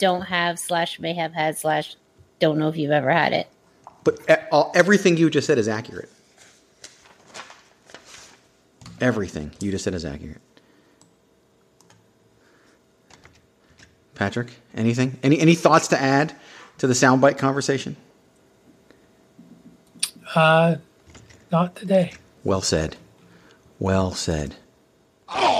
Don't have slash may have had slash don't know if you've ever had it. But e- all, everything you just said is accurate. Everything you just said is accurate. Patrick, anything? Any any thoughts to add to the soundbite conversation? Uh, not today. Well said. Well said. Hey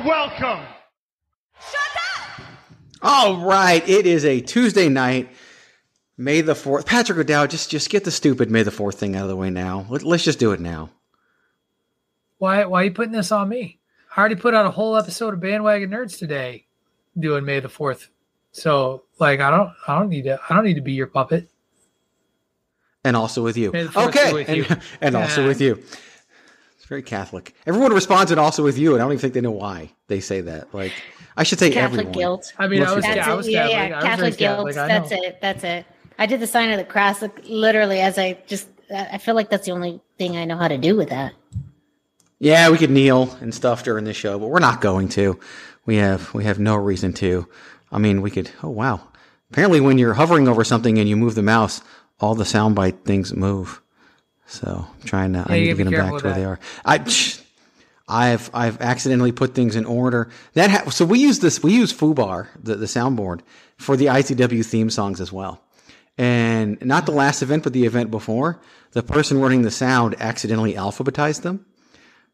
You're welcome. Shut up. All right, it is a Tuesday night. May the fourth. Patrick O'Dowd, just just get the stupid May the fourth thing out of the way now. Let, let's just do it now. Why? Why are you putting this on me? I already put out a whole episode of Bandwagon Nerds today, doing May the Fourth. So, like, I don't, I don't need to, I don't need to be your puppet. And also with you. May the fourth be Okay, with and, you. and also with you. It's very Catholic. Everyone responds and also with you, and I don't even think they know why they say that. Like, I should say Catholic everyone. guilt. I mean, I was, people- That's I it. was Catholic. yeah. I was Catholic guilt. Catholic. That's it. That's it. I did the sign of the cross like, literally as I just. I feel like that's the only thing I know how to do with that. Yeah, we could kneel and stuff during the show, but we're not going to. We have we have no reason to. I mean, we could. Oh wow! Apparently, when you're hovering over something and you move the mouse, all the soundbite things move. So I'm trying to. I need to get them back to where with they are. I. I've I've accidentally put things in order. That ha- so we use this we use Fubar the the soundboard for the ICW theme songs as well, and not the last event but the event before. The person running the sound accidentally alphabetized them.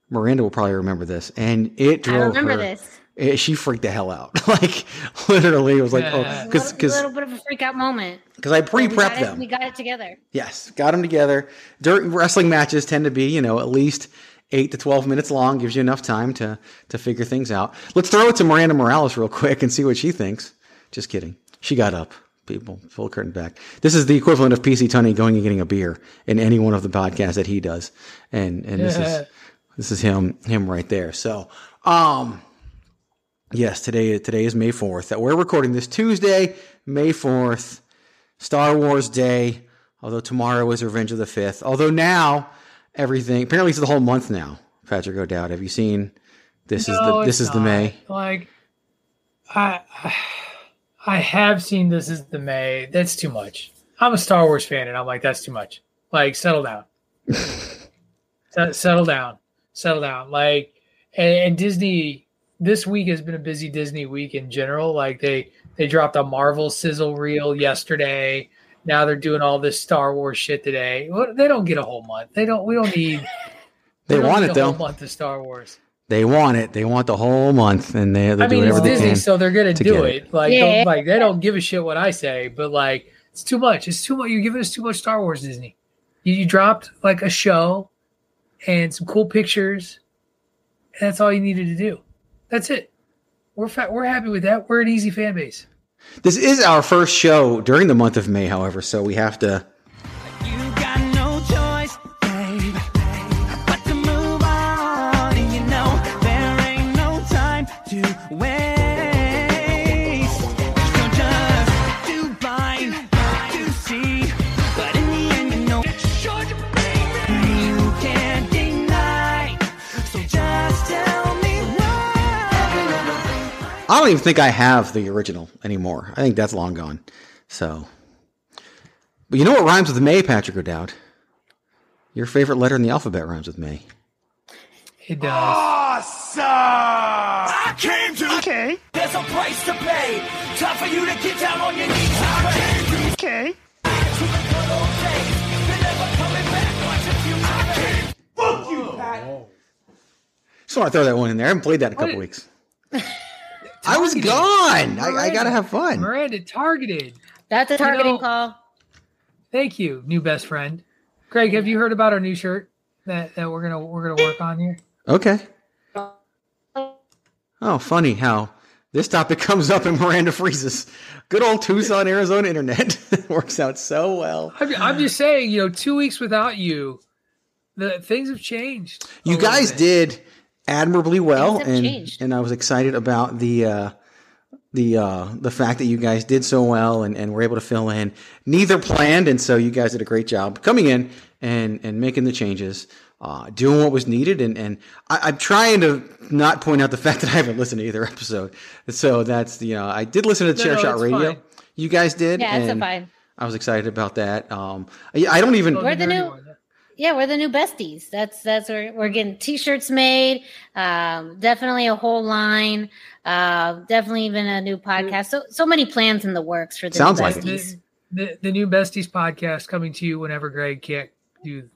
Miranda will probably remember this, and it drove I remember her. this. It- she freaked the hell out. like literally, it was like, Yeah. oh, A because little, little bit of a freak out moment. because I But we got pre-prepped it- them. We got it together. Yes, got them together. During wrestling matches tend to be, you know, at least eight to twelve minutes long. Gives you enough time to to figure things out. Let's throw it to Miranda Morales real quick and see what she thinks. Just kidding. She got up. People, full curtain back. This is the equivalent of PC Tunney going and getting a beer in any one of the podcasts that he does, and and this is this is him him right there. So, um, yes, today today is May fourth. That We're recording this Tuesday, May fourth, Star Wars Day. Although tomorrow is Revenge of the Fifth. Although now everything apparently it's the whole month now. Patrick O'Dowd, have you seen? This is the this is the May. Like, I, I have seen this is the May. That's too much. I'm a Star Wars fan, and I'm like, that's too much. Like, settle down. Se- settle down. Settle down. Like, and, and Disney. This week has been a busy Disney week in general. Like they they dropped a Marvel sizzle reel yesterday. Now they're doing all this Star Wars shit today. Well, They don't get a whole month. They don't. We don't need. They we don't want need it a though. whole month of Star Wars. They want it. They want the whole month, and they they I mean, it's whatever they Disney, so they're gonna to do get it. Like, Yeah. don't, like they don't give a shit what I say, but like, it's too much. It's too much. You're giving us too much Star Wars, Disney. You, you dropped like a show and some cool pictures. And that's all you needed to do. That's it. We're fa- we're happy with that. We're an easy fan base. This is our first show during the month of May, however, so we have to. Don't even think I have the original anymore. I think that's long gone. So, but you know what rhymes with May, Patrick O'Dowd? Your favorite letter in the alphabet rhymes with May. It does. Awesome! I came to. Okay. There's a price to pay. Time for you to get down on your knees. I came to. Okay. Fuck you, Pat! Just want to throw that one in there. I haven't played that in a couple What? weeks. I was gone. I, I gotta have fun. Miranda targeted. That's a targeting know- call. Thank you, new best friend. Greg, have you heard about our new shirt that, that we're gonna we're gonna work on here? Okay. Oh, funny how this topic comes up and Miranda freezes. Good old Tucson, Arizona internet works out so well. I'm, I'm just saying, you know, two weeks without you, the things have changed. You guys bit. did admirably well, and changed. and I was excited about the uh, the uh, the fact that you guys did so well and, and were able to fill in. Neither planned, and so you guys did a great job coming in and and making the changes, uh, doing what was needed. And and I, I'm trying to not point out the fact that I haven't listened to either episode. So that's you know I did listen to the No, Chair no, Shot Radio. fine. You guys did, Yeah, it's and fine. I was excited about that. Um, I, I don't even. Don't We're the new- one. Yeah, we're the new besties. That's that's where we're getting t-shirts made. Um, definitely a whole line. Uh, definitely even a new podcast. So so many plans in the works for the Sounds new like it. besties. The, the, the new Besties podcast coming to you whenever Greg can't do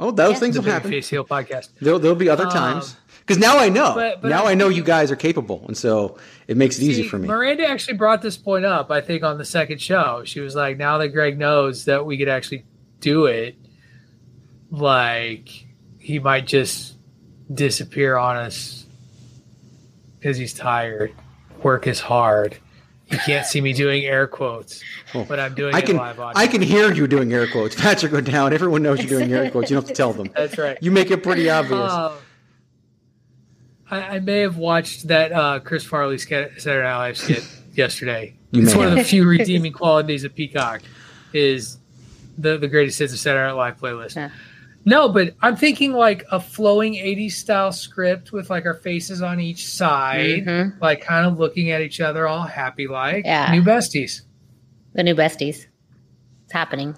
Oh, those Yeah. things the will happen. Face Heel podcast. There'll, there'll be other Um, times because now I know. but- but now I'm I know you guys are capable, and so it makes it easy for me. Miranda actually brought this point up, I think, on the second show. She was like, now that Greg knows that we could actually do it, like, he might just disappear on us because he's tired. Work is hard. You can't see me doing air quotes, but I'm doing I it can live on. I can hear you doing air quotes. Patrick, go down. Everyone knows you're doing air quotes. You don't have to tell them. That's right. You make it pretty obvious. Um, I, I may have watched that uh, Chris Farley skit, Saturday Night Live skit yesterday. You it's may one of the few redeeming qualities of Peacock is the the greatest hits of Saturday Night Live playlist. Yeah. No, but I'm thinking like a flowing 80s style script with like our faces on each side, Mhm. like kind of looking at each other, all happy like Yeah. new besties. The new besties. It's happening.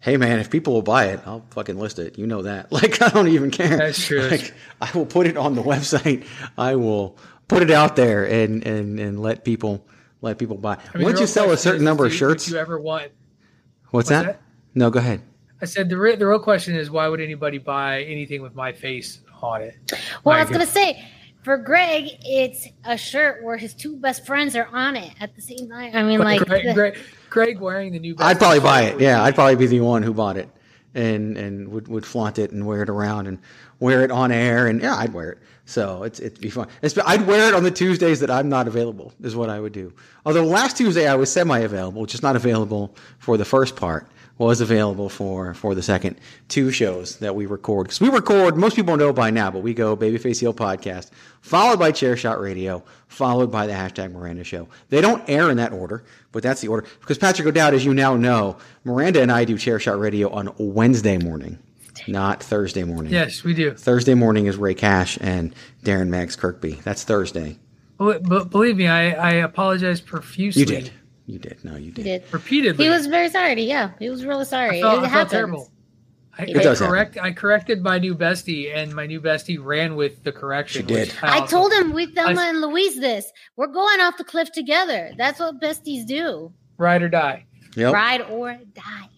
hey man, if people will buy it, I'll fucking list it. You know that. Like I don't even care. That's true. Like I will put it on the website. I will put it out there and and and let people let people buy. I mean, Once you sell a certain is, number of shirts, you ever want? what's, what's that? that? No, go ahead. I said the re- the real question is why would anybody buy anything with my face on it? Well, I was gonna say, for Greg, it's a shirt where his two best friends are on it at the same time. I mean, like, Greg, the- Greg, Greg wearing the new. I'd probably buy it. Yeah, I'd probably be the one who bought it. and and would, would flaunt it and wear it around and wear it on air and yeah I'd wear it so it's it'd be fun it's, I'd wear it on the Tuesdays that I'm not available is what I would do although last Tuesday I was semi available just not available for the first part was available for for the second two shows that we record. Because we record most people know by now but we go babyface heel podcast followed by chair shot radio followed by the hashtag miranda show. They don't air in that order but that's the order. Because patrick o'dowd as you now know miranda and i do chair shot radio on wednesday morning not thursday morning. Yes, we do. thursday morning is ray cash and darren mags kirkby. That's thursday. But, but believe me, I, I apologize profusely. you did you did no you did did. Repeatedly. He was very sorry. Yeah, he was really sorry. I felt, it I felt terrible. I, It I does correct. I corrected my new bestie, and my new bestie ran with the correction. She did. which I told him with Thelma I- and Louise this. We're going off the cliff together. That's what besties do. ride or die. yep. Ride or die.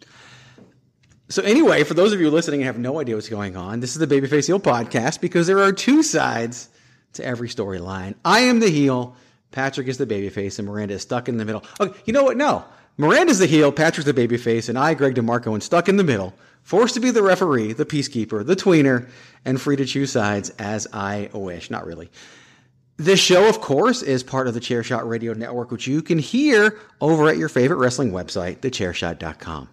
So anyway, for those of you listening and have no idea what's going on, this is the Babyface Heel podcast because there are two sides to every storyline. I am the heel, Patrick is the babyface, and Miranda is stuck in the middle. Okay, you know what? No. Miranda's the heel, Patrick's the babyface, and I, Greg DeMarco, and stuck in the middle, forced to be the referee, the peacekeeper, the tweener, and free to choose sides as I wish. Not really. This show, of course, is part of the Chairshot Radio Network, which you can hear over at your favorite wrestling website, thechairshot.com.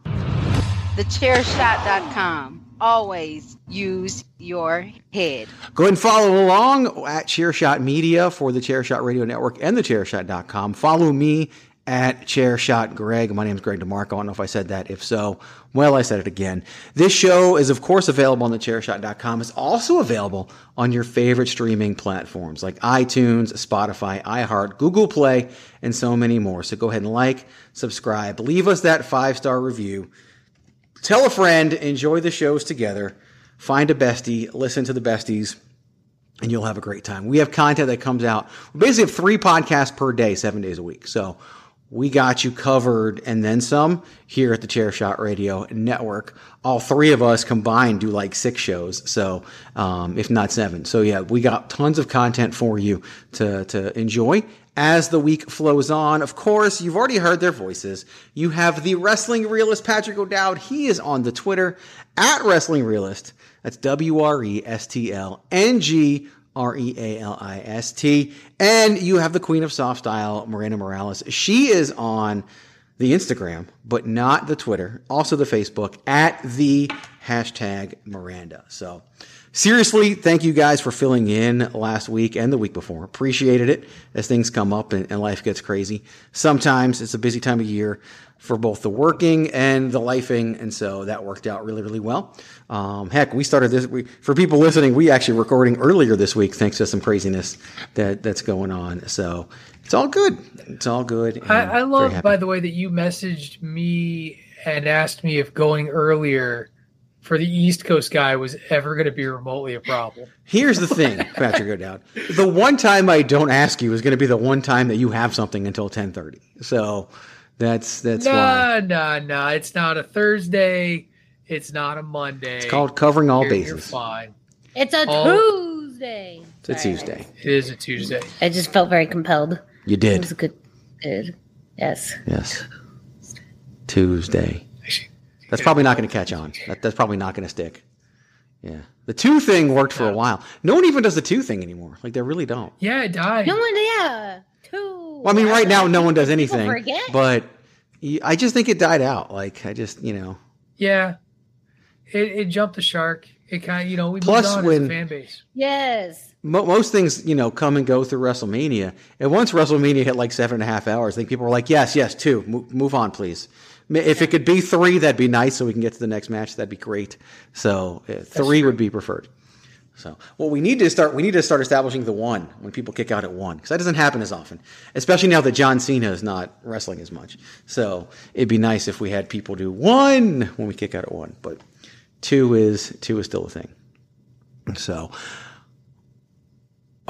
TheChairShot.com. Always use your head. Go ahead and follow along at Chairshot Media for the Chairshot Radio Network and the Chairshot.com. Follow me at Chairshot Greg. My name is Greg DeMarco. I don't know if I said that. If so, well, I said it again. This show is, of course, available on the Chairshot.com. It's also available on your favorite streaming platforms like iTunes, Spotify, iHeart, Google Play, and so many more. So go ahead and like, subscribe, leave us that five star review. Tell a friend, enjoy the shows together, find a bestie, listen to the besties, and you'll have a great time. We have content that comes out. We basically have three podcasts per day, seven days a week. So we got you covered and then some here at the Chair Shot Radio Network. All three of us combined do like six shows. So, um, if not seven. So yeah, we got tons of content for you to, to enjoy as the week flows on. Of course, you've already heard their voices. You have the wrestling realist Patrick O'Dowd. He is on the Twitter at wrestling realist. That's W R E S T L N G R E A L I S T. And you have the queen of soft style, Miranda Morales. She is on the Instagram, but not the Twitter, also the Facebook at the hashtag Miranda. So seriously, thank you guys for filling in last week and the week before. Appreciated it as things come up and, and life gets crazy. Sometimes it's a busy time of year for both the working and the lifing, and so that worked out really, really well. Um, heck, we started this. We, for people listening, we actually recording earlier this week thanks to some craziness that that's going on. So it's all good. It's all good. I, I love, by the way, that you messaged me and asked me if going earlier for the East Coast guy was ever going to be remotely a problem. Here's the thing, Patrick O'Dowd. The one time I don't ask you is going to be the one time that you have something until 10:30. So that's that's why Nah, nah, nah. It's not a Thursday. It's not a Monday. it's called covering all You're, you're fine. It's a Oh. Tuesday. It's a Sorry. Tuesday. It is a Tuesday. I just felt very compelled. You It was did, a good, good. Yes. yes. Tuesday. That's probably not going to catch on. That, that's probably not going to stick. Yeah, the two thing worked for a while. No one even does the two thing anymore. Like they really don't. Yeah, it died. No one, yeah. Two. Well, I mean, right now no one does People anything. forget. But I just think it died out. Like I just, you know, Yeah. It, it jumped the shark. It kind of, you know, we Plus moved on when- as a fan base. Yes. mo- most things, you know, come and go through WrestleMania. And once WrestleMania hit like seven and a half hours, I think people were like, yes, yes, two, move, move on, please. If it could be three, that'd be nice so we can get to the next match. That'd be great. So uh, three would be preferred. So what we need to start, we need to start establishing the one when people kick out at one because that doesn't happen as often, especially now that John Cena is not wrestling as much. So it'd be nice if we had people do one when we kick out at one, but two is two is still a thing. So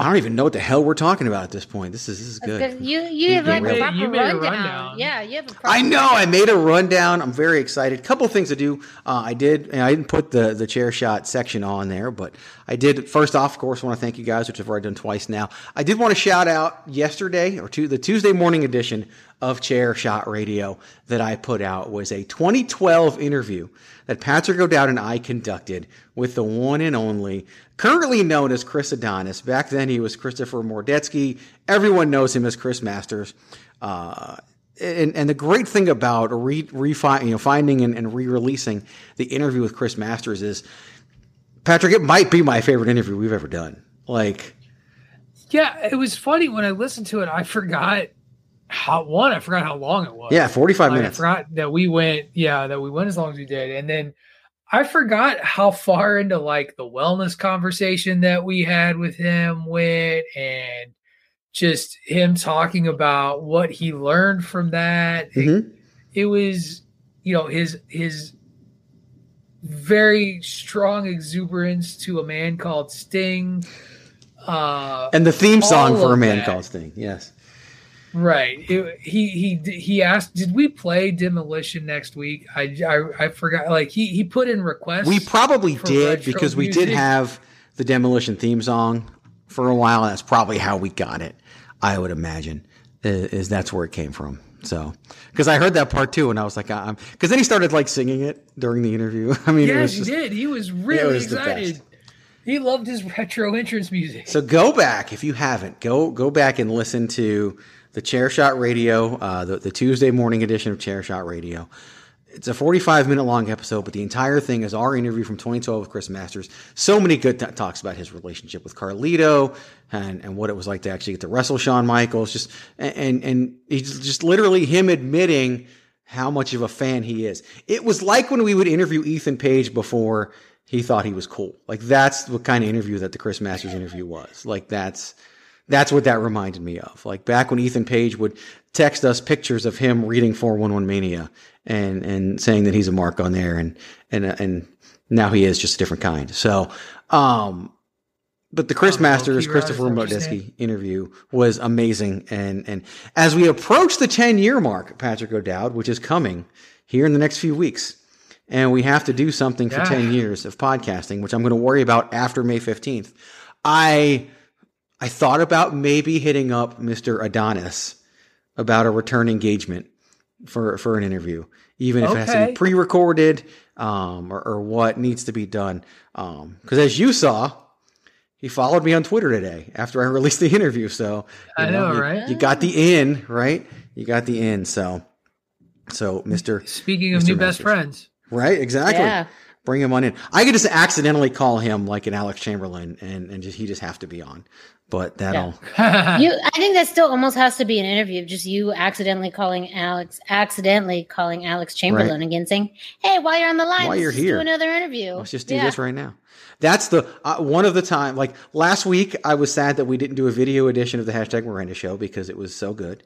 I don't even know what the hell we're talking about at this point. This is this is good. Because you you have like made- a proper you made a rundown. rundown. Yeah, you have a proper I know. I made a rundown. I'm very excited. couple things to do. Uh, I did. And I didn't put the the chair shot section on there, but I did. First off, of course, want to thank you guys, which I've already done twice now. I did want to shout out yesterday or to the Tuesday morning edition of Chair Shot Radio that I put out was a 2012 interview that Patrick O'Dowd and I conducted with the one and only, currently known as Chris Adonis. Back then he was Christopher Mordetzky. Everyone knows him as Chris Masters. Uh, and, and the great thing about re, refi, you know, finding and, and re-releasing the interview with Chris Masters is, Patrick, it might be my favorite interview we've ever done. Like, Yeah, it was funny when I listened to it. I forgot how one. I forgot how long it was. Yeah, 45 Like, minutes. I forgot that we went. Yeah, that we went as long as we did, and then I forgot how far into like the wellness conversation that we had with him went, and just him talking about what he learned from that. Mhm. It was, you know, his his very strong exuberance to a man called Sting. Uh, and the theme song for a man that. called Sting. Yes. Right. It- he he he asked, "Did we play Demolition next week?" I I, I forgot. Like he he put in requests. We probably did because we did have the Demolition theme song for a while. That's probably how we got it. I would imagine i- is that's where it came from. So, because I heard that part too, and I was like, I'm because then he started like singing it during the interview. I mean, Yes, was he did. He was really was excited. He loved his retro entrance music. So go back if you haven't. Go go back and listen to the Chair Shot Radio, uh, the, the Tuesday morning edition of Chair Shot Radio. It's a 45 minute long episode, but the entire thing is our interview from 2012 with Chris Masters. So many good t- talks about his relationship with Carlito and, and what it was like to actually get to wrestle Shawn Michaels. Just and and he's just literally him admitting how much of a fan he is. It was like when we would interview Ethan Page before he thought he was cool. Like that's the kind of interview that the Chris Masters interview was. Like that's that's what that reminded me of. Like back when Ethan Page would text us pictures of him reading 411 Mania and and saying that he's a mark on there and and and now he is just a different kind. So um but the Chris Oh, Masters Christopher. Modesky interview was amazing and and as we approach the 10 year mark Patrick O'Dowd which is coming here in the next few weeks and we have to do something for Yeah. 10 years of podcasting which I'm going to worry about after May 15th. I I thought about maybe hitting up Mr. Adonis about a return engagement for for an interview, even if it has to be pre-recorded um, or, or what needs to be done. Because as you saw, he followed me on Twitter today after I released the interview. So you I know, you, right? You got the in, right? You got the in. So so Mr. Speaking of Mr. new best friends, Right, exactly. Yeah. Bring him on in. I could just accidentally call him like an Alex Chamberlain, and and just he just have to be on. But that'll you I think that still almost has to be an interview of just you accidentally calling Alex accidentally calling Alex Chamberlain again saying, Hey, while you're on the line, While let's you're just here. do another interview. let's just do Yeah. this right now. That's the uh, one of the time. Like last week, I was sad that we didn't do a video edition of the hashtag Miranda Show because it was so good.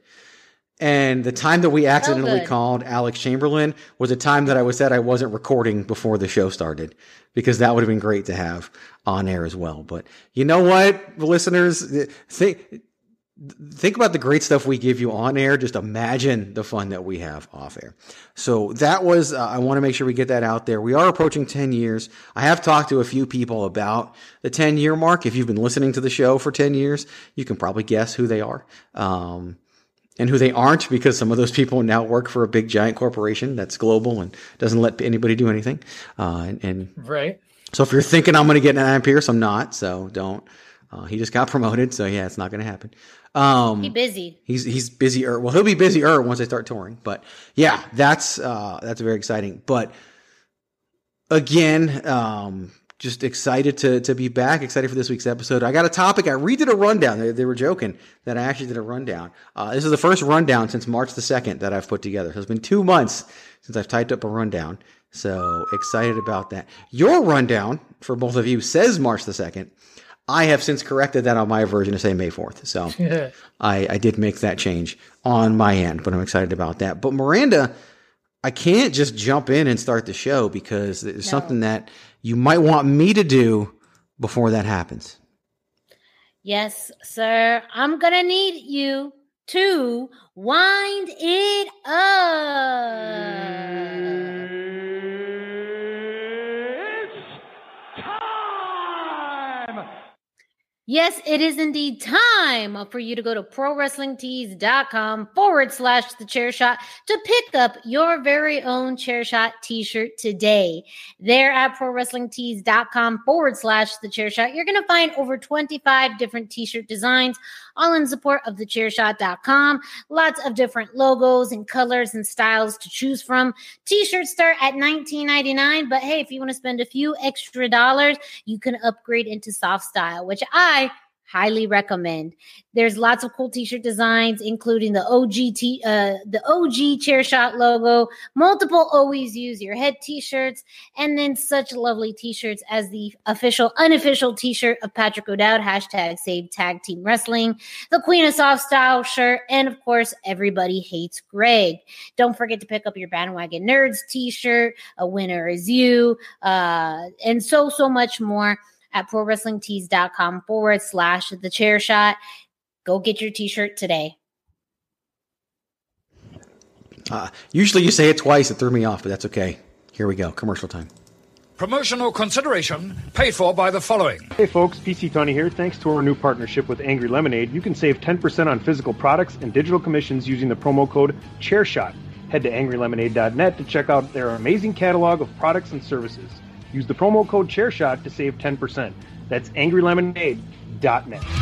And the time that we accidentally good. called Alex Chamberlain was a time that I was said I wasn't recording before the show started because that would have been great to have on air as well. But you know what, listeners, think think about the great stuff we give you on air. Just imagine the fun that we have off air. So that was, uh, I want to make sure we get that out there. We are approaching 10 years. I have talked to a few people about the 10 year mark. If you've been listening to the show for 10 years, you can probably guess who they are. Um, and who they aren't because some of those people now work for a big giant corporation that's global and doesn't let anybody do anything. Uh, and, and right? so if you're thinking I'm going to get an Adam Pearce, I'm not. So don't. Uh, he just got promoted, so yeah, it's not going to happen. Um, He busy. He's he's busier. Well, he'll be busier once they start touring. But yeah, that's uh, that's very exciting. But again, um, just excited to to be back. Excited for this week's episode. I got a topic. I redid a rundown. They, they were joking that I actually did a rundown. Uh, this is the first rundown since March the second that I've put together. So it's been two months since I've typed up a rundown. So excited about that. Your rundown for both of you says March the second. I have since corrected that on my version to say May 4th. So I, I did make that change on my end, but I'm excited about that. But Miranda, I can't just jump in and start the show because there's something that you might want me to do before that happens. Yes, sir. I'm gonna need you to wind it up. Mm. Yes, it is indeed time for you to go to prowrestlingtees.com forward slash the chair shot to pick up your very own chair shot t shirt today. There at prowrestlingtees.com forward slash the chair shot, you're going to find over 25 different t shirt designs, all in support of the chairshot.com. Lots of different logos and colors and styles to choose from. T shirts start at $19.99, but hey, if you want to spend a few extra dollars, you can upgrade into soft style, which I highly recommend. There's lots of cool t-shirt designs, including the OG t- uh, the OG chair shot logo, multiple always use your head t-shirts, and then such lovely t-shirts as the official, unofficial t-shirt of Patrick O'Dowd, hashtag save tag team wrestling, the Queen of Soft Style shirt, and of course, everybody hates Greg. Don't forget to pick up your bandwagon nerds t-shirt, a winner is you, uh, and so, so much more at prowrestlingtees.com forward slash the chair shot. Go get your t shirt today. Uh, usually you say it twice. It threw me off, but that's okay. Here we go. Commercial time. Promotional consideration paid for by the following. Hey folks, PC Tony here. Thanks to our new partnership with Angry Lemonade, you can save 10% on physical products and digital commissions using the promo code ChairShot. Head to angrylemonade.net to check out their amazing catalog of products and services. Use the promo code ChairShot to save 10%. That's angrylemonade.net.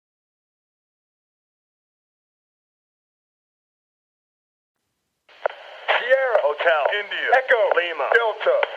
Hotel India Echo Lima Delta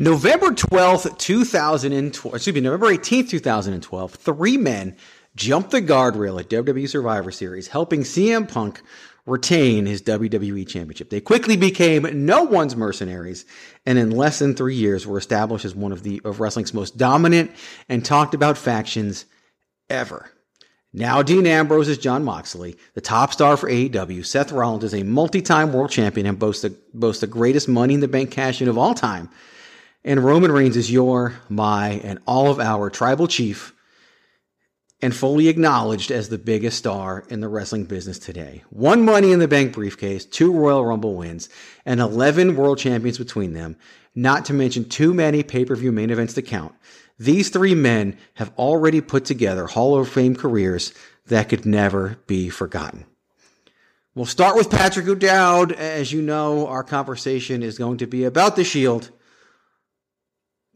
November 12th, 2012, excuse me, November 18th, 2012, three men jumped the guardrail at WWE Survivor Series, helping CM Punk retain his WWE Championship. They quickly became no one's mercenaries, and in less than three years were established as one of the of wrestling's most dominant and talked about factions ever. Now Dean Ambrose is Jon Moxley, the top star for AEW. Seth Rollins is a multi-time world champion and boasts the, boasts the greatest Money in the Bank cash-in of all time. And Roman Reigns is your, my, and all of our tribal chief and fully acknowledged as the biggest star in the wrestling business today. One Money in the Bank briefcase, two Royal Rumble wins, and 11 world champions between them, not to mention too many pay-per-view main events to count. These three men have already put together Hall of Fame careers that could never be forgotten. We'll start with Patrick O'Dowd. As you know, our conversation is going to be about the Shield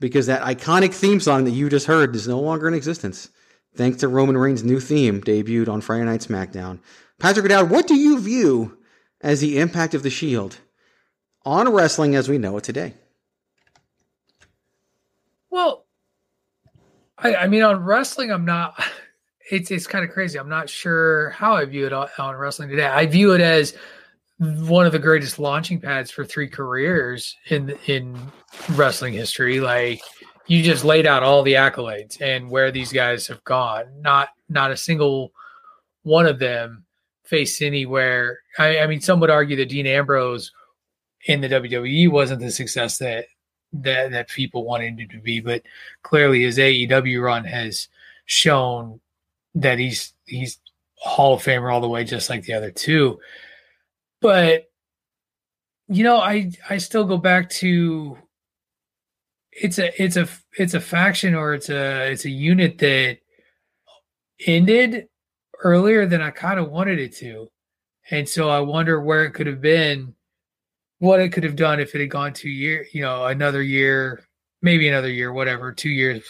because that iconic theme song that you just heard is no longer in existence. Thanks to Roman Reigns' new theme debuted on Friday Night SmackDown. Patrick O'Dowd, what do you view as the impact of the Shield on wrestling as we know it today? Well, I, I mean, on wrestling, I'm not. It's it's kind of crazy. I'm not sure how I view it on, on wrestling today. I view it as one of the greatest launching pads for three careers in in wrestling history. Like you just laid out all the accolades and where these guys have gone. Not not a single one of them faced anywhere. I, I mean, some would argue that Dean Ambrose in the WWE wasn't the success that that that people wanted him to be, but clearly his AEW run has shown that he's he's Hall of Famer all the way, just like the other two. But you know, I I still go back to it's a it's a it's a faction or it's a it's a unit that ended earlier than I kind of wanted it to. And so I wonder where it could have been, what it could have done if it had gone two year, you know, another year, maybe another year, whatever, two years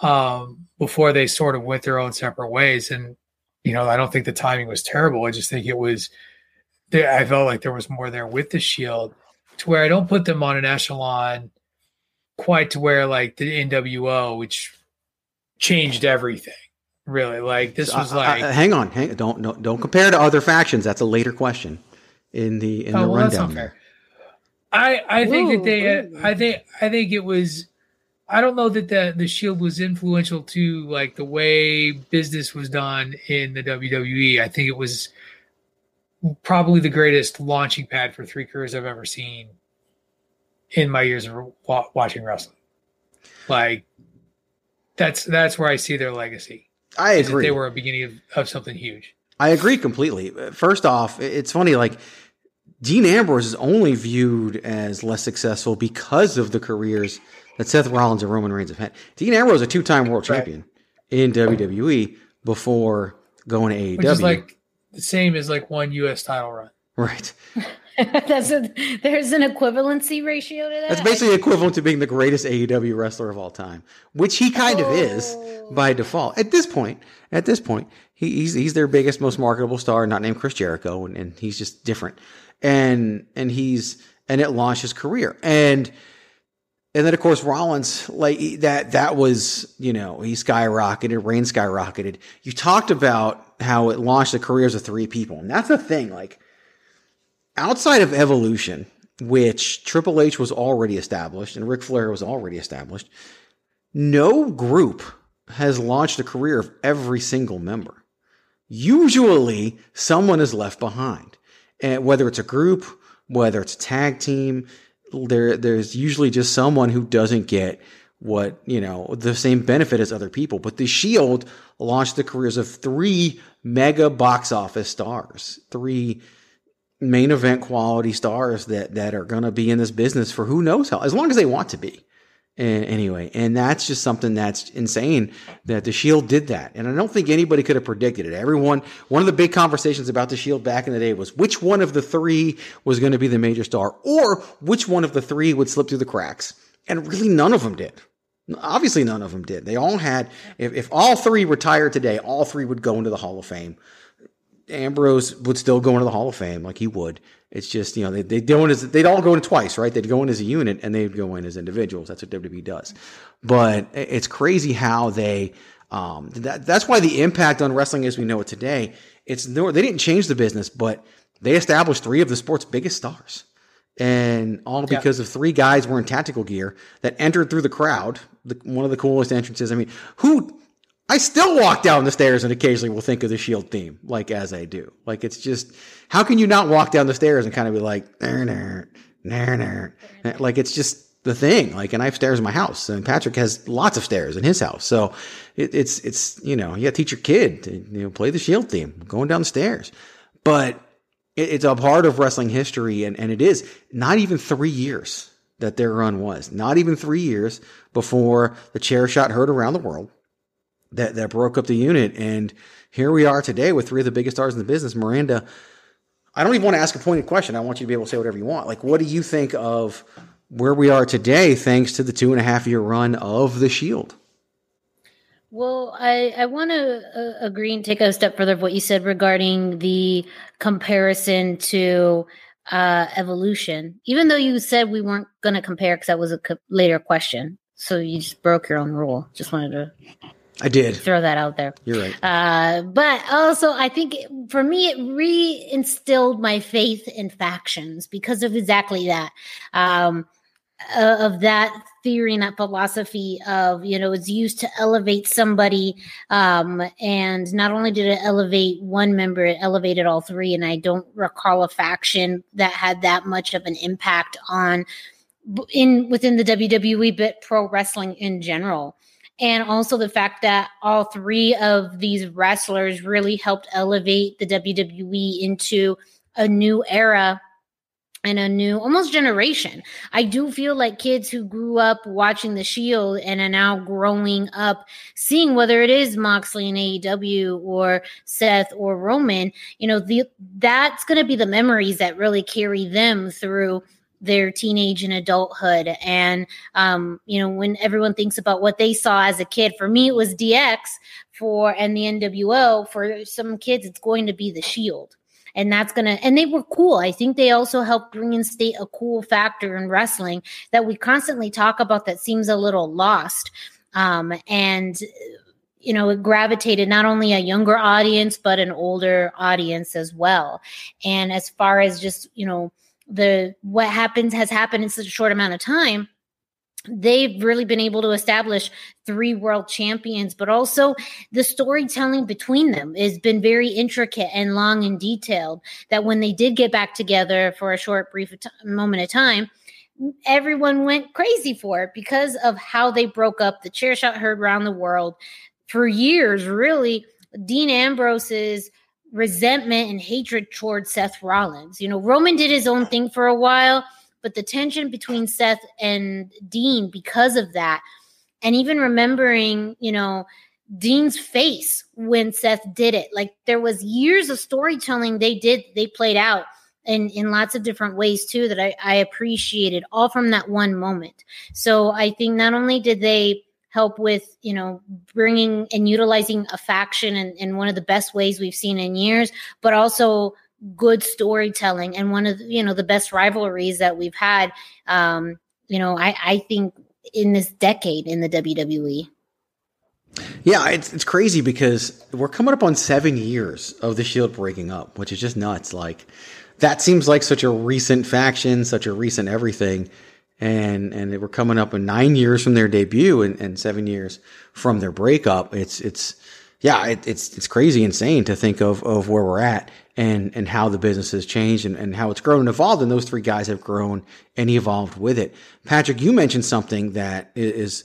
um, before they sort of went their own separate ways. And, you know, I don't think the timing was terrible. I just think it was, I felt like there was more there with the Shield to where I don't put them on an echelon quite to where like the NWO, which changed everything. Really, like this was Uh, like. uh, hang on, hang don't don't don't compare to other factions. That's a later question in the in Oh, the well, that's rundown. not there. I I think Ooh, that they uh, I think I think it was I don't know that the the Shield was influential to like the way business was done in the WWE. I think it was probably the greatest launching pad for three careers I've ever seen in my years of watching wrestling. Like that's that's where I see their legacy. I agree. They were a beginning of, of something huge. I agree completely. First off, it's funny like Dean Ambrose is only viewed as less successful because of the careers that Seth Rollins and Roman Reigns have had. Dean Ambrose is a two-time world champion in WWE before going to AEW. Which is like the same as like one US title run. right. That's a, there's an equivalency ratio to that. That's basically equivalent to being the greatest AEW wrestler of all time, which he kind of is oh. by default. At this point, at this point, he, he's he's their biggest, most marketable star, not named Chris Jericho, and, and he's just different. And and he's and it launched his career. And and then of course Rollins, like that that was, you know, he skyrocketed, Reigns skyrocketed. You talked about how it launched the careers of three people. And that's the thing, like outside of evolution, which Triple H was already established and Ric Flair was already established, no group has launched a career of every single member. Usually, someone is left behind, and whether it's a group, whether it's a tag team, there there's usually just someone who doesn't get what you know the same benefit as other people. But the Shield launched the careers of three mega box office stars, three main event quality stars that that are going to be in this business for who knows how as long as they want to be and anyway and that's just something that's insane that the shield did that. And i don't think anybody could have predicted it. Everyone one of the big conversations about the shield back in the day was which one of the three was going to be the major star or which one of the three would slip through the cracks. And really none of them did. Obviously none of them did. They all had if, if all three retired today all three would go into the hall of fame. Ambrose would still go into the Hall of Fame like he would. It's just you know they they go in as they'd all go in twice, right? They'd go in as a unit and they'd go in as individuals. That's what WWE does. But it's crazy how they. Um, that, that's why the impact on wrestling as we know it today. It's no, they didn't change the business, but they established three of the sport's biggest stars, and all Yeah. because of three guys wearing tactical gear that entered through the crowd. The, one of the coolest entrances. I mean, who I still walk down the stairs and occasionally will think of the Shield theme, like as I do. Like it's just, how can you not walk down the stairs and kind of be like, "Ner, ner, ner, ner." like it's just the thing. Like, and I have stairs in my house, and Patrick has lots of stairs in his house. So it, it's it's you know you got to teach your kid to you know play the Shield theme, going down the stairs. But it, it's a part of wrestling history, and and it is not even three years that their run was. Not even three years before the chair shot heard around the world that that broke up the unit. And here we are today with three of the biggest stars in the business. Miranda, I don't even want to ask a pointed question. I want you to be able to say whatever you want. Like, what do you think of where we are today, thanks to the two and a half year run of the Shield? Well, I, I want to uh, agree and take a step further of what you said regarding the comparison to uh, evolution. Even though you said we weren't going to compare because that was a co- later question. So you just broke your own rule. Just wanted to I did. throw that out there. You're right. Uh, but also, I think it- for me, it reinstilled my faith in factions because of exactly that. Um, uh, of that theory and that philosophy of you know it's used to elevate somebody um and not only did it elevate one member it elevated all three and i don't recall a faction that had that much of an impact on in within the wwe but pro wrestling in general and also the fact that all three of these wrestlers really helped elevate the WWE into a new era and a new almost generation. I do feel like kids who grew up watching the Shield and are now growing up seeing whether it is Moxley and AEW or Seth or Roman, you know, the that's going to be the memories that really carry them through their teenage and adulthood. And um you know when everyone thinks about what they saw as a kid for me it was DX for and the NWO for some kids it's going to be the shield and that's gonna and they were cool. I think they also helped bring in state a cool factor in wrestling that we constantly talk about that seems a little lost. Um and you know it gravitated not only a younger audience but an older audience as well. And as far as just you know the what happens has happened in such a short amount of time they've really been able to establish three world champions but also the storytelling between them has been very intricate and long and detailed that when they did get back together for a short brief moment of time everyone went crazy for it because of how they broke up the chair shot heard around the world. For years really dean ambrose's resentment and hatred towards seth rollins you know roman did his own thing for a while but the tension between Seth and Dean because of that, and even remembering, you know, Dean's face when Seth did it. Like there was years of storytelling they did, they played out in in lots of different ways too that I, I appreciated all from that one moment. So I think not only did they help with you know bringing and utilizing a faction in, in one of the best ways we've seen in years, but also good storytelling and one of the, you know the best rivalries that we've had um you know i i think in this decade in the wwe Yeah, it's it's crazy because we're coming up on seven years of the Shield breaking up, which is just nuts. Like that seems like such a recent faction, such a recent everything, and and we're coming up in nine years from their debut and, and seven years from their breakup. It's it's yeah, it, it's it's crazy, insane to think of of where we're at and and how the business has changed and, and how it's grown and evolved, and those three guys have grown and evolved with it. Patrick, you mentioned something that is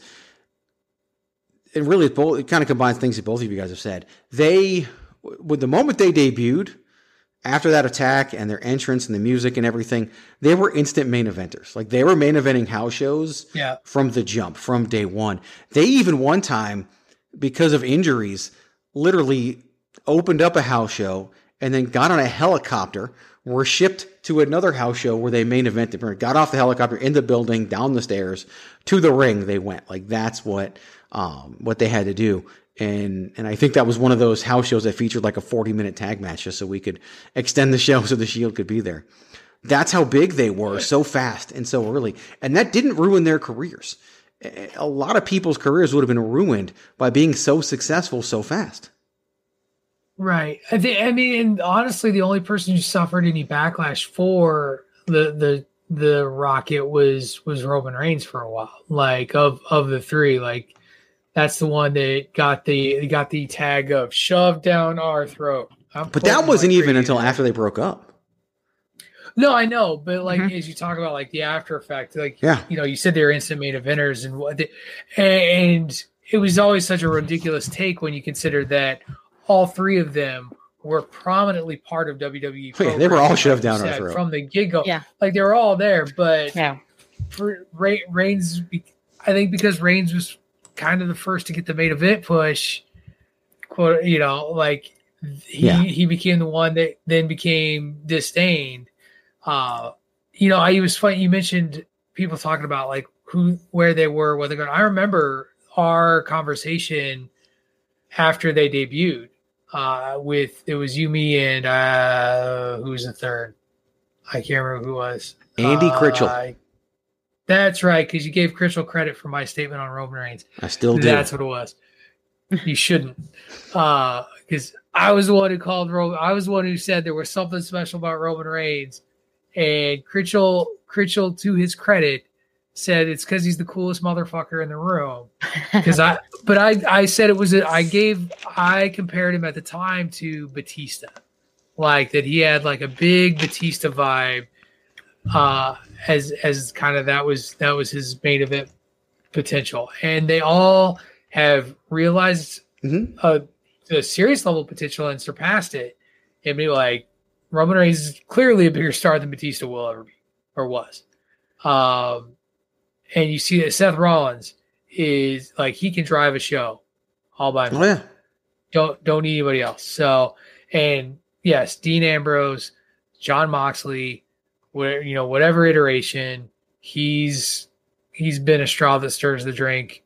it really it both it kind of combines things that both of you guys have said. They with the moment they debuted after that attack and their entrance and the music and everything, they were instant main eventers. Like they were main eventing house shows Yeah. from the jump, from day one. They even one time, because of injuries, literally opened up a house show and then got on a helicopter, were shipped to another house show where they main evented, got off the helicopter in the building, down the stairs to the ring. They went like that's what um, what they had to do. And and I think that was one of those house shows that featured like a 40 minute tag match just so we could extend the show so the Shield could be there. That's how big they were, so fast and so early. And that didn't ruin their careers. A- lot of people's careers would have been ruined by being so successful so fast. Right. I think. I mean, and honestly, the only person who suffered any backlash for the the the Rocket was was Roman Reigns for a while. Like of of the three, like that's the one that got the got the tag of shoved down our throat. I'm But that wasn't even crazy. until after they broke up. No, I know, but like mm-hmm. as you talk about like the after effect, like Yeah. you know, you said they were instant main eventers and what, they, and it was always such a ridiculous take when you consider that all three of them were prominently part of WWE. Yeah, they were all programming, shoved like you down our throat. from the get go. Yeah. like they were all there, but yeah, for Re- Reigns, I think because Reigns was kind of the first to get the main event push, quote, you know, like he Yeah. he became the one that then became disdained. Uh, you know, I was funny. You mentioned people talking about like who, where they were, what they're going. I remember our conversation after they debuted uh, with it was you, me, and uh, who was the third? I can't remember who it was. Andy Uh, Critchell. That's right, because you gave Critchell credit for my statement on Roman Reigns. I still do. That's what it was. You shouldn't, because I was the one who called Roman. I was the one who said there was something special about Roman Reigns, and Critchell, Critchell, to his credit, said it's because he's the coolest motherfucker in the room. Because I, but I, I said it was. A, I gave, I compared him at the time to Batista, like that he had like a big Batista vibe, uh, as as kind of that was that was his main event potential, and they all have realized uh, the serious level potential and surpassed it, and be like Roman Reigns is clearly a bigger star than Batista will ever be or was. Um, and you see that Seth Rollins is like he can drive a show all by himself. Oh yeah. Don't don't need anybody else. So and yes, Dean Ambrose, Jon Moxley, where you know whatever iteration, he's he's been a straw that stirs the drink.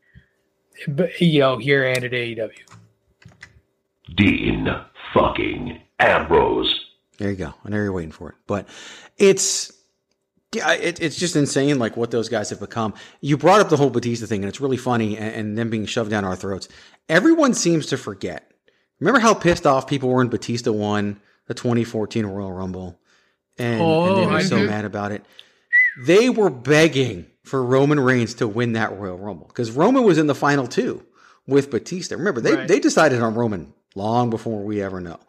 But you know here and at AEW. Dean fucking Ambrose. There you go. I know you're waiting for it, but it's yeah, it, it's just insane, like what those guys have become. You brought up the whole Batista thing, and it's really funny, and, and them being shoved down our throats. Everyone seems to forget. Remember how pissed off people were when Batista won the 2014 Royal Rumble, and, Oh, and they were I so do. mad about it. They were begging for Roman Reigns to win that Royal Rumble because Roman was in the final two with Batista. Remember, they Right. they decided on Roman long before we ever know,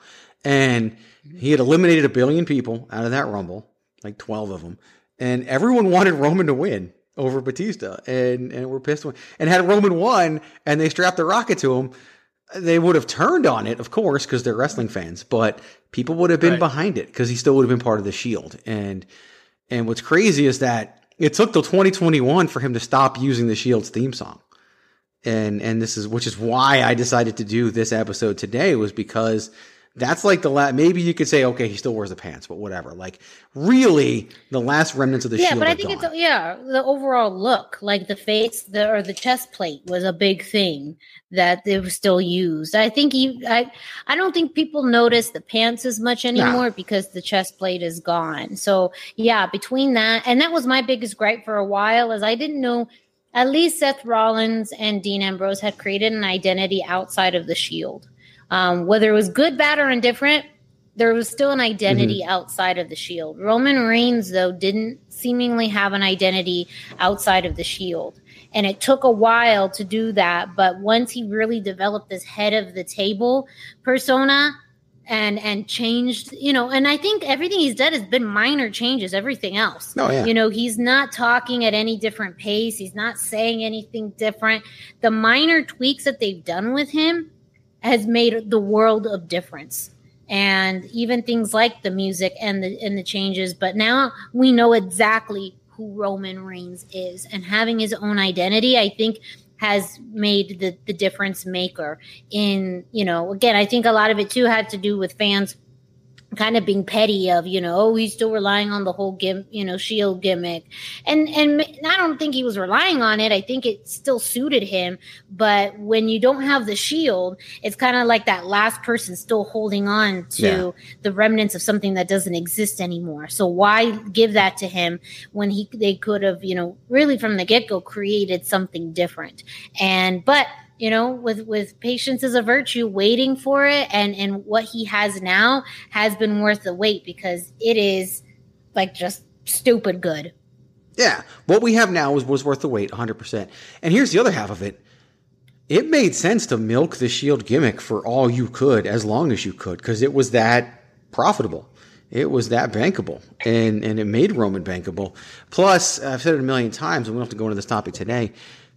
and he had eliminated a billion people out of that Rumble, like 12 of them, and everyone wanted Roman to win over Batista, and and we're pissed. And had Roman won, and they strapped the rocket to him, they would have turned on it, of course, because they're wrestling fans. But people would have been Right. behind it because he still would have been part of the Shield. And and what's crazy is that it took till 2021 for him to stop using the Shield's theme song. And and this is which is why I decided to do this episode today was because that's like the last. Maybe you could say, okay, he still wears the pants, but whatever. Like, really, the last remnants of the yeah, shield. but I think gone. it's yeah the overall look, like the face, the or the chest plate was a big thing that they were still used. I think you, I, I don't think people notice the pants as much anymore because the chest plate is gone. So yeah, between that and that was my biggest gripe for a while, is I didn't know. At least Seth Rollins and Dean Ambrose had created an identity outside of the Shield. Um, whether it was good, bad, or indifferent, there was still an identity outside of the shield. Roman Reigns, though, didn't seemingly have an identity outside of the shield. And it took a while to do that. But once he really developed this head of the table persona and and changed, you know, and I think everything he's done has been minor changes, everything else. Oh, yeah. You know, he's not talking at any different pace, he's not saying anything different. The minor tweaks that they've done with him has made the world of difference. And even things like the music and the and the changes but now we know exactly who Roman Reigns is. And having his own identity I think has made the the difference maker in you know again I think a lot of it too had to do with fans kind of being petty of you know oh he's still relying on the whole gim you know shield gimmick. And and i don't think he was relying on it. I think it still suited him. But when you don't have the shield it's kind of like that last person still holding on to Yeah. the remnants of something that doesn't exist anymore. So why give that to him when he they could have you know really from the get-go created something different? And but you know with with patience is a virtue waiting for it and and what he has now has been worth the wait because it is like just stupid good Yeah, what we have now was was worth the wait, 100%. And here's the other half of it. It made sense to milk the Shield gimmick for all you could, as long as you could, because it was that profitable. It was that bankable, and and it made Roman bankable. Plus, I've said it a million times, and we don't have to go into this topic today.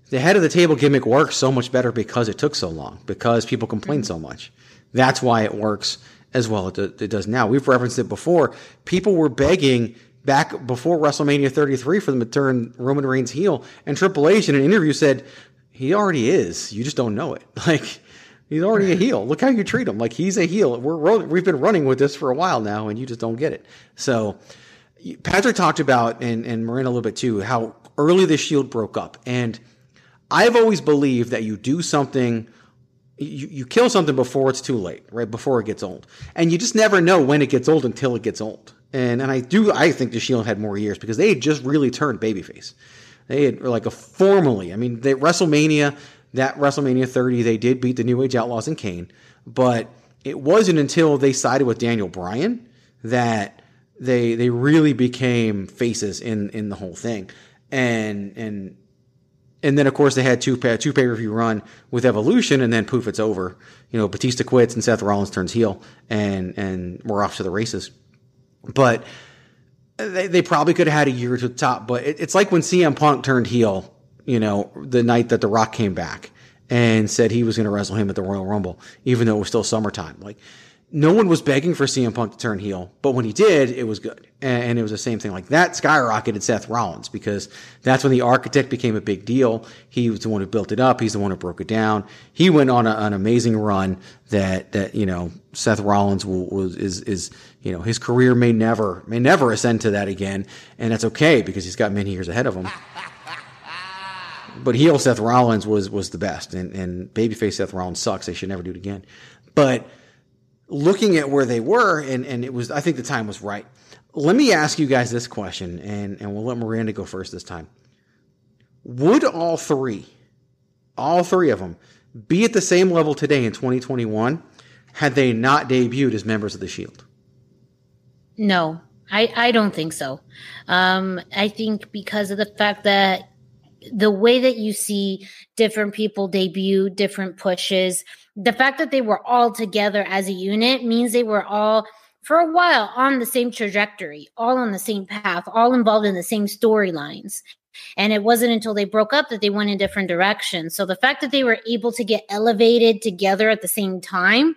The head of the table gimmick works so much better because it took so long, because people complain mm-hmm. so much. That's why it works as well as it does now. We've referenced it before. People were begging back before WrestleMania 33 for them to turn Roman Reigns heel, and Triple H in an interview said he already is. You just don't know it. Like he's already a heel. Look how you treat him. Like he's a heel. We're, we've been running with this for a while now, and you just don't get it. So Patrick talked about and and Marina a little bit too how early the Shield broke up, and I've always believed that you do something. You, you kill something before it's too late, right? Before it gets old. And you just never know when it gets old until it gets old. And and I do I think the Shield had more years because they had just really turned babyface. They had like a formally. I mean, they WrestleMania that WrestleMania 30 they did beat the New Age Outlaws and Kane, but it wasn't until they sided with Daniel Bryan that they they really became faces in in the whole thing, and and and then of course they had two two pay per view run with Evolution, and then poof, it's over. You know, Batista quits and Seth Rollins turns heel, and and we're off to the races. But uh, they, they probably could have had a year to the top. But it, it's like when CM Punk turned heel, you know, the night that The Rock came back and said he was going to wrestle him at the Royal Rumble, even though it was still summertime. Like no one was begging for CM Punk to turn heel, but when he did, it was good. And, it was the same thing. Like that skyrocketed Seth Rollins because that's when the architect became a big deal. He was the one who built it up. He's the one who broke it down. He went on a, an amazing run that, that, you know, Seth Rollins was, is, is, you know, his career may never, may never ascend to that again. And that's okay because he's got many years ahead of him. But heel Seth Rollins was, was the best and, and babyface Seth Rollins sucks. They should never do it again. But, looking at where they were, and, and it was, I think the time was right. Let me ask you guys this question, and, and we'll let Miranda go first this time. Would all three, all three of them, be at the same level today in 2021 had they not debuted as members of the Shield? No, I, I don't think so. Um, I think because of the fact that the way that you see different people debut, different pushes, the fact that they were all together as a unit means they were all for a while on the same trajectory, all on the same path, all involved in the same storylines. And it wasn't until they broke up that they went in different directions. So the fact that they were able to get elevated together at the same time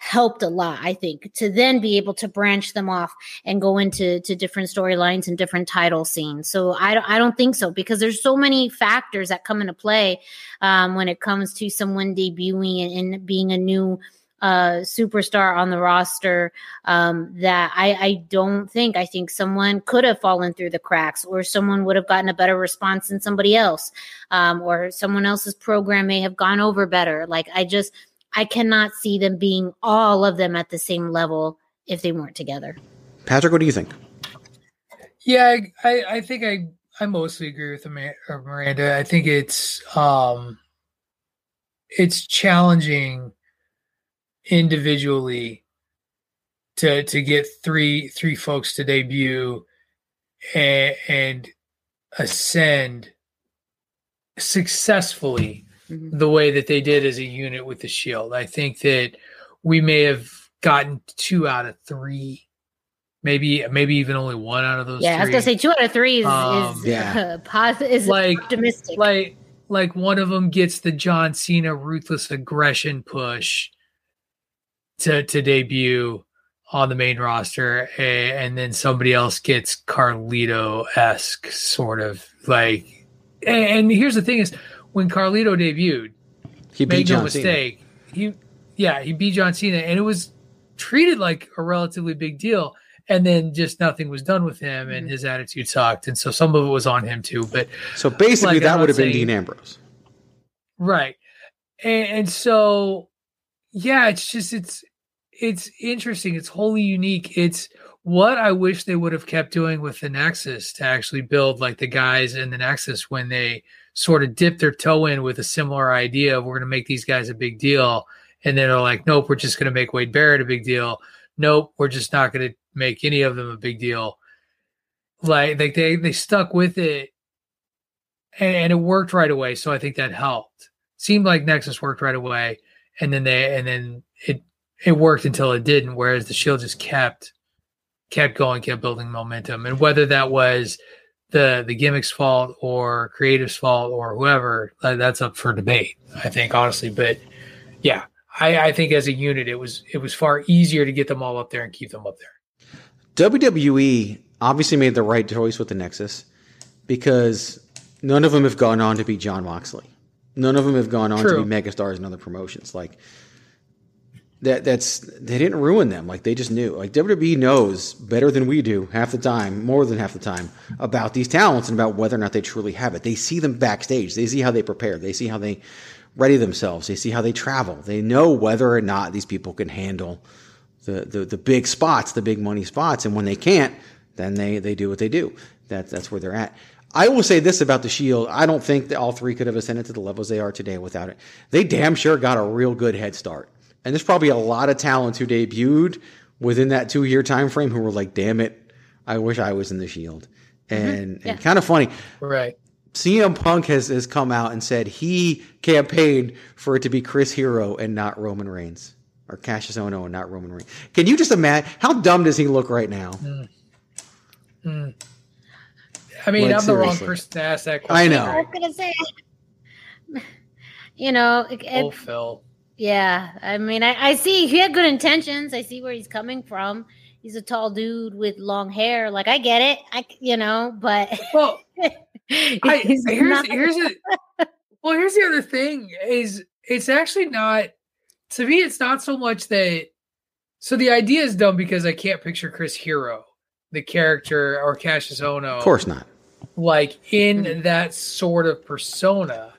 helped a lot, I think, to then be able to branch them off and go into to different storylines and different title scenes. So I don't, I don't think so because there's so many factors that come into play um, when it comes to someone debuting and, and being a new uh, superstar on the roster um, that I, I don't think. I think someone could have fallen through the cracks, or someone would have gotten a better response than somebody else, um, or someone else's program may have gone over better. Like I just I cannot see them being all of them at the same level if they weren't together. Patrick, what do you think? Yeah, I, I think I I mostly agree with Miranda. I think it's um it's challenging individually to to get three three folks to debut and, and ascend successfully mm-hmm. the way that they did as a unit with the Shield. I think that we may have gotten two out of three, maybe maybe even only one out of those. Yeah, three. I was gonna say two out of three is, um, is yeah. uh, positive, is like, optimistic. Like like one of them gets the John Cena ruthless aggression push to to debut on the main roster, and then somebody else gets Carlito esque sort of like. And here's the thing: is when Carlito debuted, he beat made John no mistake. He yeah, he beat John Cena, and it was treated like a relatively big deal. And then just nothing was done with him, and his attitude sucked, and so some of it was on him too. But so basically, like, that would have been Dean Ambrose. right? And, and so, yeah, it's just it's it's interesting. It's wholly unique. It's what I wish they would have kept doing with the Nexus to actually build like the guys in the Nexus when they sort of dip their toe in with a similar idea of we're going to make these guys a big deal. And then they're like, nope, we're just going to make Wade Barrett a big deal. Nope, we're just not going to make any of them a big deal. Like, like they, they stuck with it and, and it worked right away. So I think that helped. Seemed like Nexus worked right away. And then they, and then it, it worked until it didn't. Whereas the Shield just kept, kept going, kept building momentum. And whether that was the the gimmick's fault or creative's fault or whoever that's up for debate i think honestly but yeah I, I think as a unit it was it was far easier to get them all up there and keep them up there WWE obviously made the right choice with the Nexus because none of them have gone on to be Jon Moxley. None of them have gone on True. to be megastars in other promotions. Like that that's they didn't ruin them. Like they just knew. Like WWE knows better than we do half the time, more than half the time, about these talents and about whether or not they truly have it. They see them backstage. They see how they prepare. They see how they ready themselves. They see how they travel. They know whether or not these people can handle the, the, the big spots, the big money spots. And when they can't, then they, they do what they do. That, that's where they're at. I will say this about the Shield. I don't think that all three could have ascended to the levels they are today without it. They damn sure got a real good head start. And there's probably a lot of talent who debuted within that two year time frame who were like, damn it, I wish I was in the Shield. And, Yeah. and kind of funny. Right. CM Punk has, has come out and said he campaigned for it to be Chris Hero and not Roman Reigns. Or Kassius Ohno and not Roman Reigns. Can you just imagine how dumb does he look right now? Mm. I mean, Like, I'm the wrong person to ask that I know. I was gonna say, you know, it, it- Oh, Phil. Yeah. I mean, I, I see he had good intentions. I see where he's coming from. He's a tall dude with long hair. Like I get it. I you know, but well, I, here's not- here's a, well here's the other thing is it's actually not to me it's not so much that so the idea is dumb because I can't picture Chris Hero the character or Kassius Ohno Of course not. like in Mm-hmm. that sort of persona.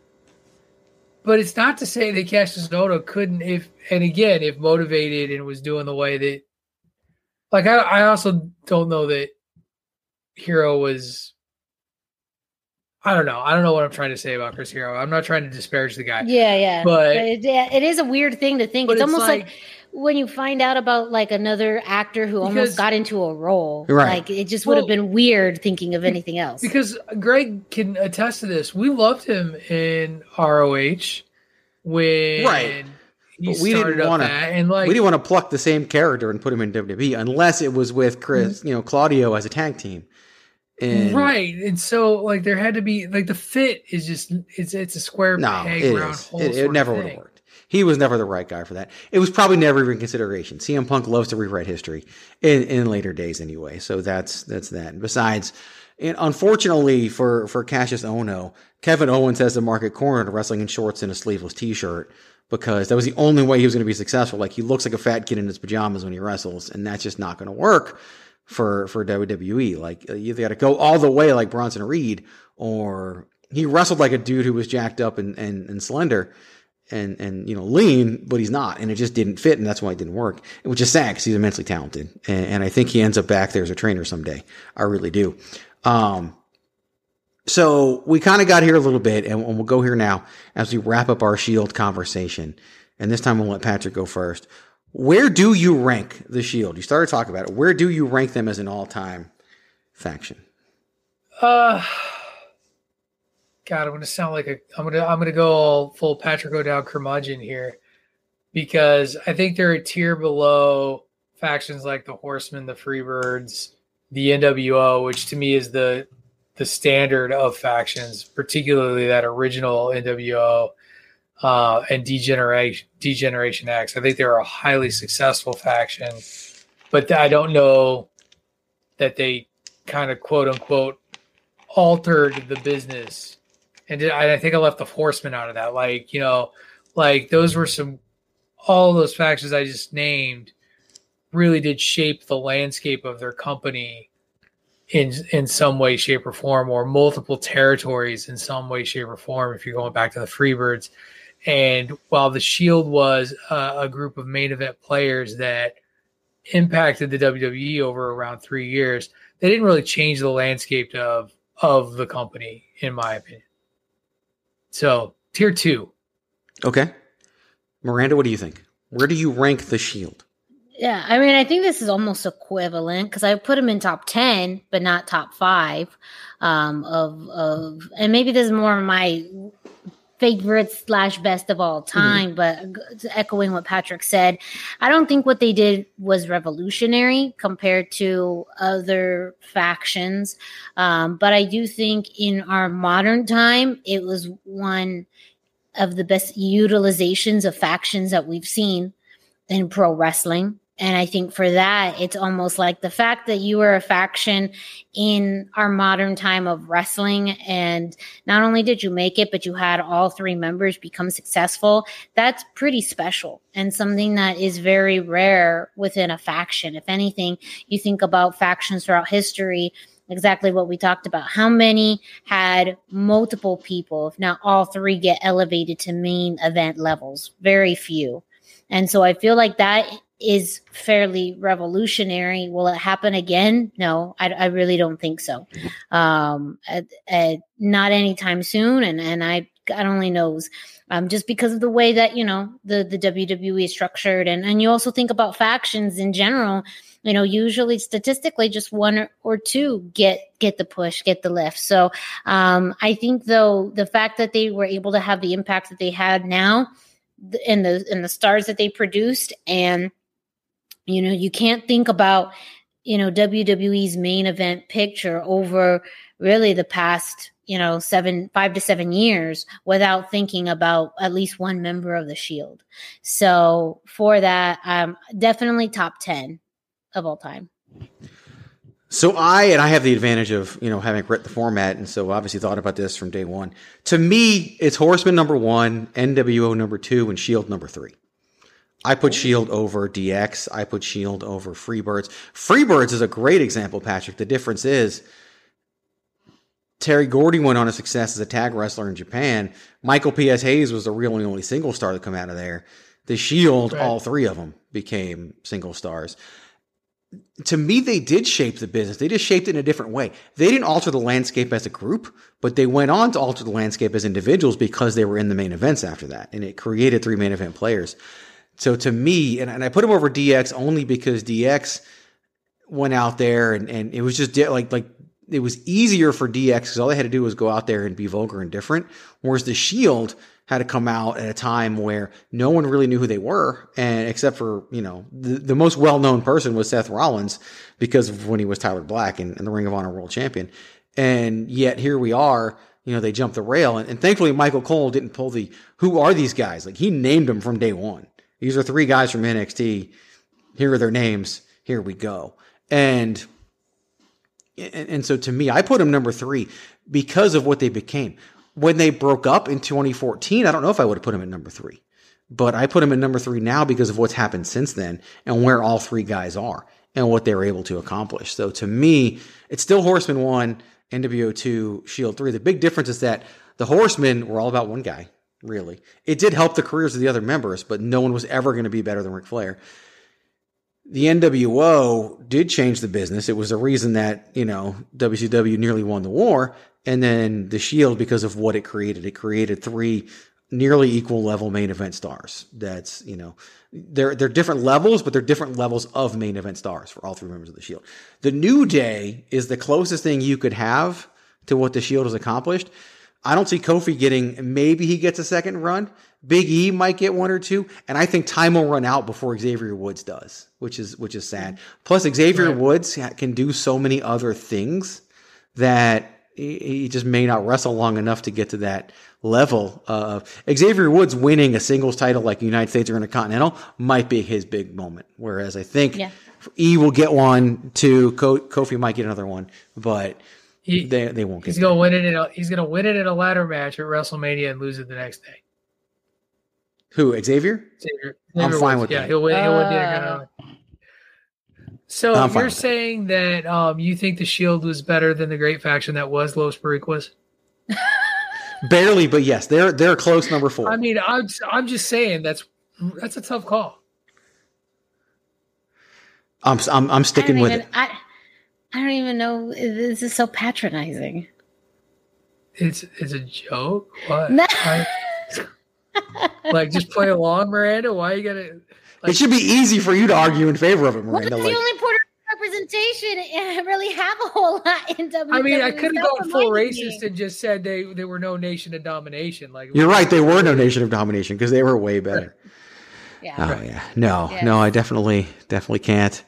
But it's not to say that Kassius Ohno couldn't, if and again, if motivated and was doing the way that, like I, I also don't know that Hero was. I don't know. I don't know what I'm trying to say about Chris Hero. I'm not trying to disparage the guy. Yeah, yeah. But- it, it is a weird thing to think. It's, it's almost like, like- when you find out about like another actor who Because- almost got into a role. Right. Like it just would have Well- been weird thinking of anything else. Because Greg can attest to this. We loved him in ROH when Right. he But we started didn't up want to. that, and like we didn't want to pluck the same character and put him in WWE unless it was with Chris, Mm-hmm. you know, Claudio as a tag team. And right and so like there had to be like the fit is just it's it's a square No, peg it round is. hole It, it never would have worked. He was never the right guy for that. It was probably never even consideration. CM Punk loves to rewrite history in, in later days anyway. So that's that's that. And besides, and unfortunately for for Kassius Ohno, Kevin Owens has the market cornered to wrestling in shorts and a sleeveless t-shirt because that was the only way he was going to be successful. Like he looks like a fat kid in his pajamas when he wrestles, and that's just not going to work for for WWE. Like uh, you got to go all the way like Bronson Reed, or he wrestled like a dude who was jacked up and and, and slender. And and you know lean, but he's not, and it just didn't fit, and that's why it didn't work. Which is sad because he's immensely talented, and, and I think he ends up back there as a trainer someday. I really do. Um, so we kind of got here a little bit, and we'll go here now as we wrap up our Shield conversation. And this time we'll let Patrick go first. Where do you rank the Shield? You started talking about it. Where do you rank them as an all-time faction? uh god i'm gonna sound like a i'm gonna i'm gonna go all full patrick o'dowd curmudgeon here because i think they're a tier below factions like the horsemen the freebirds the nwo which to me is the the standard of factions particularly that original nwo uh, and degeneration degeneration x i think they're a highly successful faction but i don't know that they kind of quote unquote altered the business. And I think I left the horsemen out of that. Like, you know, like those were some, all those factions I just named really did shape the landscape of their company in in some way, shape, or form, or multiple territories in some way, shape, or form. If you're going back to the Freebirds, and while the Shield was a, a group of main event players that impacted the WWE over around three years, they didn't really change the landscape of of the company, in my opinion. So tier two, Okay, Miranda, what do you think? Where do you rank the Shield? Yeah, I mean, I think this is almost equivalent because I put him in top ten, but not top five. Um, of of, and maybe this is more of my favorite slash best of all time. But echoing what Patrick said, I don't think what they did was revolutionary compared to other factions. Um, but I do think in our modern time, it was one of the best utilizations of factions that we've seen in pro wrestling. And I think for that, it's almost like the fact that you were a faction in our modern time of wrestling. And not only did you make it, but you had all three members become successful. That's pretty special and something that is very rare within a faction. If anything, you think about factions throughout history, exactly what we talked about. How many had multiple people, if not all three, get elevated to main event levels? Very few. And so I feel like that is fairly revolutionary. Will it happen again? No, I, I really don't think so. Um, at, at, not anytime soon. And and I God only knows. Um, just because of the way that you know the the WWE is structured, and and you also think about factions in general. You know, usually statistically, just one or, or two get get the push, get the lift. So um, I think though the fact that they were able to have the impact that they had now, in the in the stars that they produced, and you know, you can't think about you know WWE's main event picture over really the past you know seven five to seven years without thinking about at least one member of the shield so for that um definitely top 10 of all time so I and I have the advantage of you know having read the format, and so obviously thought about this from day one. To me, it's Horseman number one, NWO number two, and Shield number three. I put Shield over DX. I put Shield over Freebirds. Freebirds is a great example, Patrick. The difference is Terry Gordy went on a success as a tag wrestler in Japan. Michael P.S. Hayes was the real and only single star to come out of there. The Shield, right. all three of them became single stars. To me, they did shape the business. They just shaped it in a different way. They didn't alter the landscape as a group, but they went on to alter the landscape as individuals because they were in the main events after that. And it created three main event players. So to me, and, and I put him over DX only because DX went out there and, and it was just like, like it was easier for DX because all they had to do was go out there and be vulgar and different. Whereas the Shield had to come out at a time where no one really knew who they were, and except for you know the, the most well known person was Seth Rollins because of when he was Tyler Black and, and, the Ring of Honor World Champion. And yet here we are. You know they jumped the rail, and, and thankfully Michael Cole didn't pull the "Who are these guys?" Like he named them from day one. These are three guys from NXT. Here are their names. Here we go. And and, and so to me, I put them number three because of what they became. When they broke up in 2014, I don't know if I would have put them at number three, but I put them at number three now because of what's happened since then and where all three guys are and what they were able to accomplish. So to me, it's still Horseman one, NWO two, Shield three. The big difference is that the Horsemen were all about one guy, really. It did help the careers of the other members, but no one was ever going to be better than Ric Flair the NWO did change the business. It was the reason that, you know, WCW nearly won the war. And then the Shield, because of what it created, it created three nearly equal level main event stars. That's, you know, they're, they're different levels, but they're different levels of main event stars for all three members of the Shield. The New Day is the closest thing you could have to what the Shield has accomplished. I don't see Kofi getting, maybe he gets a second run. Big E might get one or two. And I think time will run out before Xavier Woods does, which is, which is sad. Plus Xavier right. Woods can do so many other things that he just may not wrestle long enough to get to that level of Xavier Woods winning a singles title like United States or Intercontinental might be his big moment. Whereas I think yeah. E will get one, two, Kofi might get another one, but he, they they won't. He's gonna win it. In a, he's gonna win it in a ladder match at WrestleMania and lose it the next day. Who Xavier? Xavier. I'm fine with yeah, that. he'll win. He'll uh, win so I'm you're saying that. that um, you think the Shield was better than the Great Faction that was Los Boricuas? Barely, but yes, they're they're close number four. I mean, I'm I'm just saying that's that's a tough call. I'm I'm, I'm sticking with even, it. I, I don't even know. This is so patronizing. It's it's a joke. What? No. I, like just play along, Miranda. Why are you gonna? Like, it should be easy for you to argue in favor of it, Miranda. What's like, the only Puerto representation really have a whole lot in WWE. I mean, I could have gone full racist me. and just said they they were no nation of domination. Like you're right, they were no nation of domination because they were way better. yeah. Oh yeah. No, yeah. no, I definitely definitely can't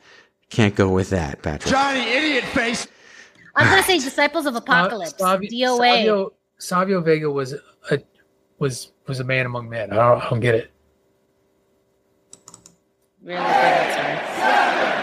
can't go with that, Patrick. Johnny, idiot face. I was gonna say Disciples of Apocalypse. Uh, Savio, DOA. Savio, Savio Vega was a was was a man among men. I don't, I don't get it. Really? Sorry.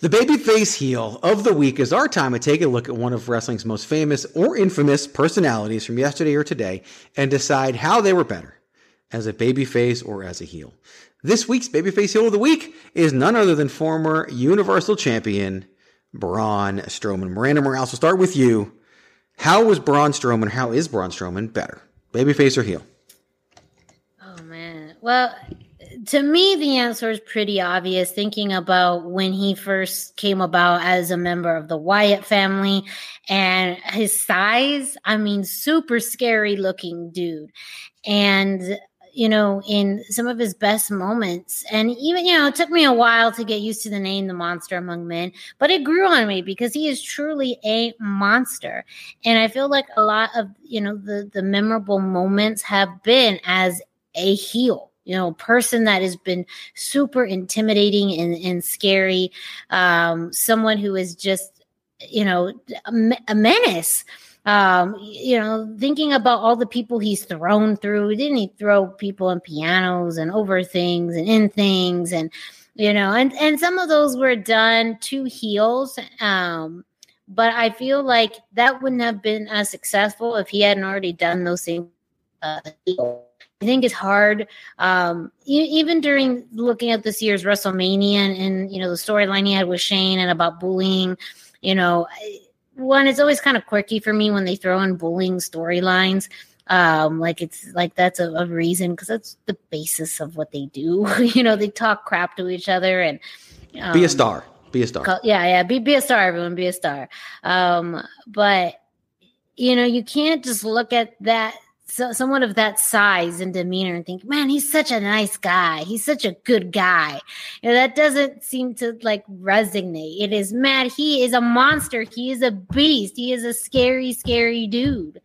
The babyface heel of the week is our time to take a look at one of wrestling's most famous or infamous personalities from yesterday or today and decide how they were better as a babyface or as a heel. This week's babyface heel of the week is none other than former Universal Champion Braun Strowman. Miranda Morales, we'll start with you. How was Braun Strowman? How is Braun Strowman better, babyface or heel? Oh man. Well, to me, the answer is pretty obvious. Thinking about when he first came about as a member of the Wyatt family and his size, I mean, super scary looking dude. And you know, in some of his best moments. And even, you know, it took me a while to get used to the name The Monster Among Men, but it grew on me because he is truly a monster. And I feel like a lot of, you know, the, the memorable moments have been as a heel you know, person that has been super intimidating and, and scary, um, someone who is just, you know, a, menace. Um, you know, thinking about all the people he's thrown through, didn't he throw people in pianos and over things and in things and you know, and and some of those were done to heels. Um, but I feel like that wouldn't have been as successful if he hadn't already done those things. Uh, I think it's hard, um, even during looking at this year's WrestleMania and, and you know the storyline he had with Shane and about bullying. You know, one it's always kind of quirky for me when they throw in bullying storylines. Um, like it's like that's a, a reason because that's the basis of what they do. you know, they talk crap to each other and um, be a star. Be a star. Call, yeah, yeah. Be be a star, everyone. Be a star. Um, but you know, you can't just look at that so, someone of that size and demeanor and think, man, he's such a nice guy. He's such a good guy. You know, that doesn't seem to like resonate. It is mad. He is a monster. He is a beast. He is a scary, scary dude.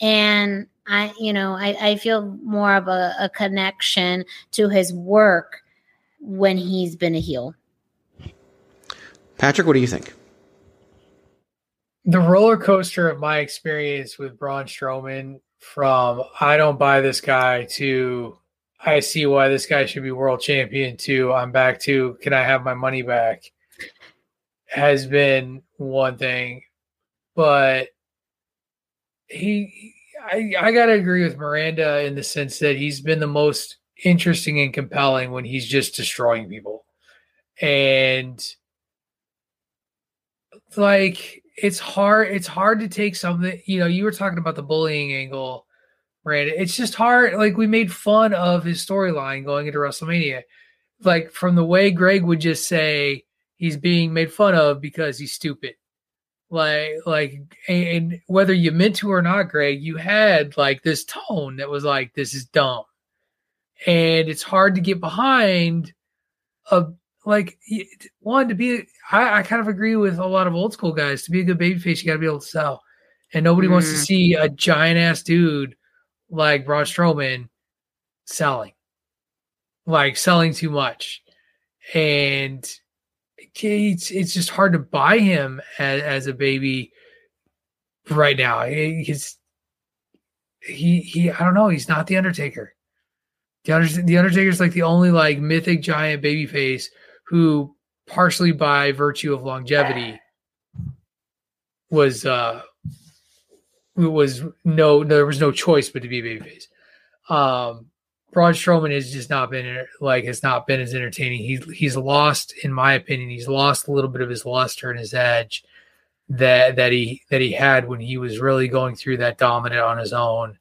And I, you know, I, I feel more of a, a connection to his work when he's been a heel. Patrick, what do you think? The roller coaster of my experience with Braun Strowman from I don't buy this guy to I see why this guy should be world champion to I'm back to can I have my money back has been one thing. But he I I gotta agree with Miranda in the sense that he's been the most interesting and compelling when he's just destroying people. And like it's hard it's hard to take something you know you were talking about the bullying angle right it's just hard like we made fun of his storyline going into wrestlemania. Like from the way greg would just say he's being made fun of because he's stupid. Like like and whether you meant to or not greg you had like this tone that was like this is dumb. And it's hard to get behind a like one to be I, I, kind of agree with a lot of old school guys. To be a good babyface you got to be able to sell. And nobody mm. wants to see a giant ass dude like Braun Strowman selling. Like selling too much. And it's it's just hard to buy him as, as a baby right now. He's he he I don't know. He's not the Undertaker. The Undertaker, the Undertaker's like the only like mythic giant baby face who partially by virtue of longevity was uh was no there was no choice but to be babyface. Um Braun Strowman has just not been like has not been as entertaining. He's he's lost, in my opinion, he's lost a little bit of his luster and his edge that that he that he had when he was really going through that dominant on his own,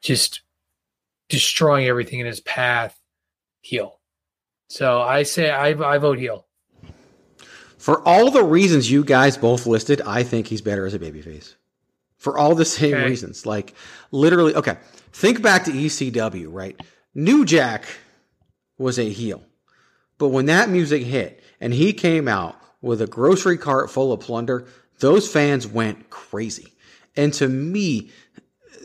just destroying everything in his path. Heel. So I say I, I vote heel. For all the reasons you guys both listed, I think he's better as a babyface. For all the same okay. reasons. Like literally, okay. Think back to ECW, right? New Jack was a heel. But when that music hit and he came out with a grocery cart full of plunder, those fans went crazy. And to me,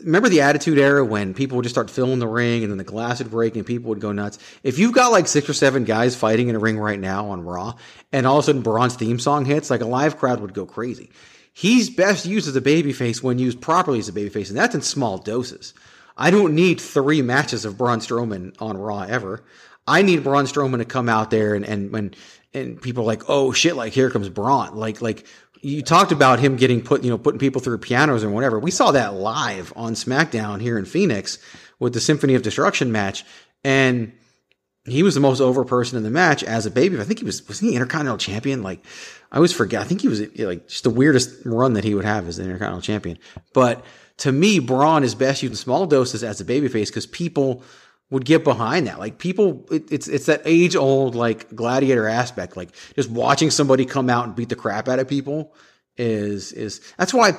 remember the attitude era when people would just start filling the ring and then the glass would break and people would go nuts. If you've got like six or seven guys fighting in a ring right now on Raw and all of a sudden Braun's theme song hits, like a live crowd would go crazy. He's best used as a babyface when used properly as a babyface, and that's in small doses. I don't need three matches of Braun Strowman on Raw ever. I need Braun Strowman to come out there and and and, and people are like, oh shit, like here comes Braun. Like like you talked about him getting put, you know, putting people through pianos or whatever. We saw that live on SmackDown here in Phoenix with the Symphony of Destruction match, and he was the most over person in the match as a baby. I think he was was he Intercontinental Champion? Like I always forget. I think he was like just the weirdest run that he would have as the Intercontinental Champion. But to me, Braun is best used in small doses as a babyface because people would get behind that. Like people, it, it's it's that age old like gladiator aspect. Like just watching somebody come out and beat the crap out of people is is that's why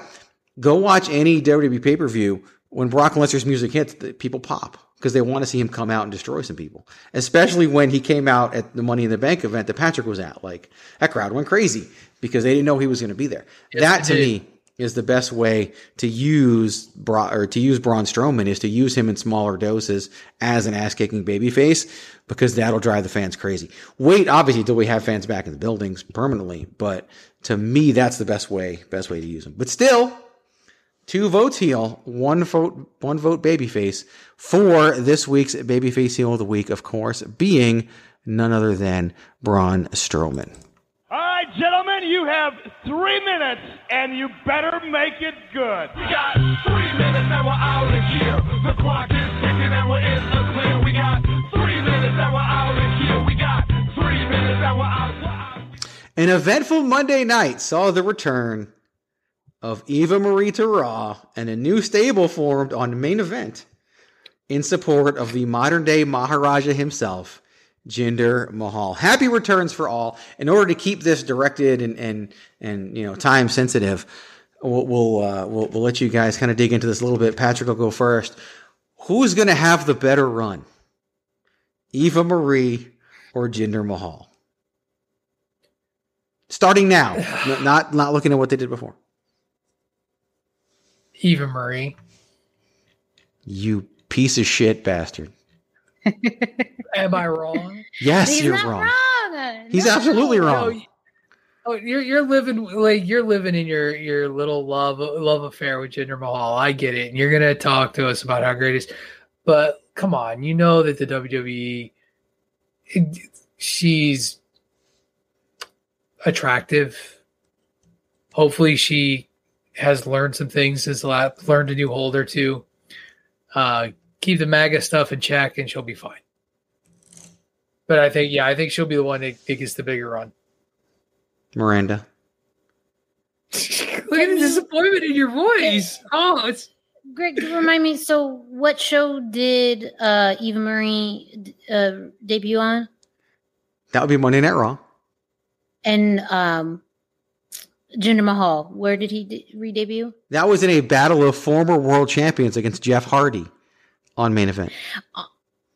go watch any WWE pay per view when Brock Lesnar's music hits, the people pop because they want to see him come out and destroy some people. Especially when he came out at the Money in the Bank event that Patrick was at. Like that crowd went crazy because they didn't know he was going to be there. Yes, that to did. me is the best way to use Bra- or to use Braun Strowman is to use him in smaller doses as an ass kicking babyface because that'll drive the fans crazy. Wait, obviously, till we have fans back in the buildings permanently, but to me, that's the best way, best way to use him. But still, two votes heel, one vote, one vote babyface for this week's babyface heel of the week, of course, being none other than Braun Strowman. All right, gentlemen, you have three minutes, and you better make it good. We got three minutes and we're out of here. The clock is ticking and we're in the clear. We got three minutes and we're out of here. We got three minutes and we're out. We're out. An eventful Monday night saw the return of Eva Marie to Raw and a new stable formed on main event in support of the modern day Maharaja himself, Jinder Mahal. Happy returns for all. In order to keep this directed and and and you know time sensitive, we'll we'll, uh, we'll we'll let you guys kind of dig into this a little bit. Patrick will go first. Who's going to have the better run, Eva Marie or Jinder Mahal? Starting now, not not looking at what they did before. Eva Marie. You piece of shit bastard. Am I wrong? Yes, He's you're not wrong. wrong. He's No. absolutely No, wrong. y- Oh, you're you're living like you're living in your your little love love affair with Jinder Mahal. I get it, and you're gonna talk to us about how great it is. But come on, you know that the WWE, it- she's attractive. Hopefully, she has learned some things since the learned a new hold or two. Uh, keep the MAGA stuff in check, and she'll be fine. But I think, yeah, I think she'll be the one that, that gets the bigger run. Miranda. Look at the disappointment in your voice. Oh, it's Greg, remind me. So, what show did uh, Eva Marie uh, debut on? That would be Monday Night Raw. And um, Jinder Mahal, where did he de- re-debut? That was in a battle of former world champions against Jeff Hardy on main event.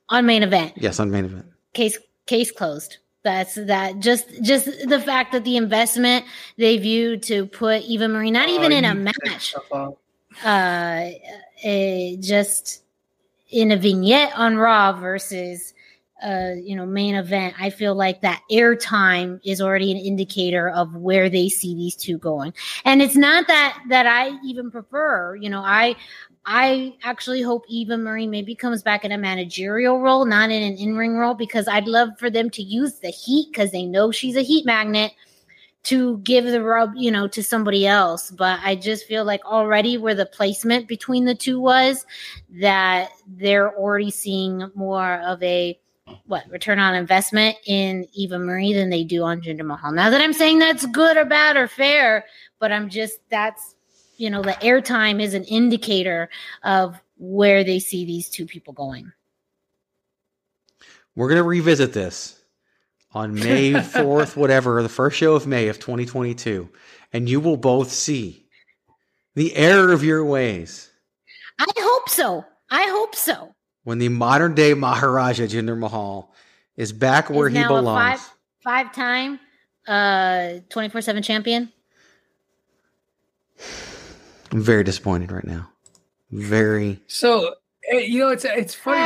On main event. Yes, on main event. Case case closed. That's that. Just just the fact that the investment they viewed to put Eva Marie, not even Oh, in a match, uh, uh, just in a vignette on Raw versus uh, you know, main event, I feel like that airtime is already an indicator of where they see these two going. And it's not that that I even prefer, you know, I I actually hope Eva Marie maybe comes back in a managerial role, not in an in-ring role, because I'd love for them to use the heat because they know she's a heat magnet to give the rub, you know, to somebody else. But I just feel like already where the placement between the two was, that they're already seeing more of a what return on investment in Eva Marie than they do on Jinder Mahal. Now that I'm saying that's good or bad or fair, but I'm just that's you know the airtime is an indicator of where they see these two people going. We're going to revisit this on May 4th, whatever, the first show of May of 2022. And you will both see the error of your ways I hope so. I hope so. when the modern day Maharaja Jinder Mahal is back where Is he belongs. five five time uh 24/7 champion. I'm very disappointed right now. Very. So eh, you know, it's it's funny,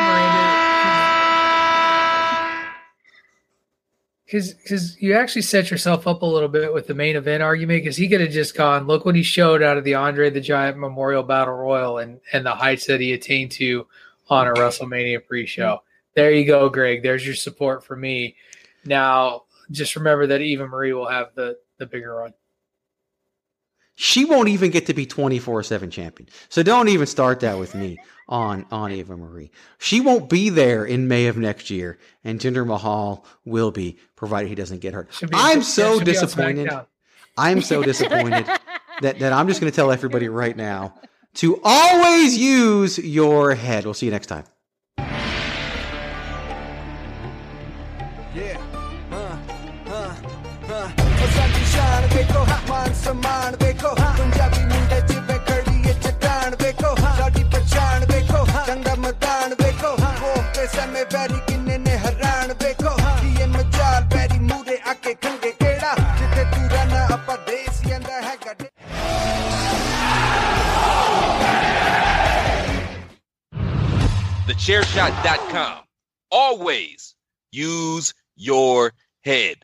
because because you actually set yourself up a little bit with the main event argument. Because he could have just gone, look what he showed out of the Andre the Giant Memorial Battle Royal and and the heights that he attained to on a WrestleMania pre-show. There you go, Greg. There's your support for me. Now just remember that Eva Marie will have the the bigger run. She won't even get to be 24 7 champion. So don't even start that with me on, on Eva Marie. She won't be there in May of next year, and Jinder Mahal will be, provided he doesn't get hurt. I'm so should be on disappointed. I'm so disappointed that, that I'm just going to tell everybody right now to always use your head. We'll see you next time. Yeah. Uh, uh, uh. TheChairShot.com. Always use your head.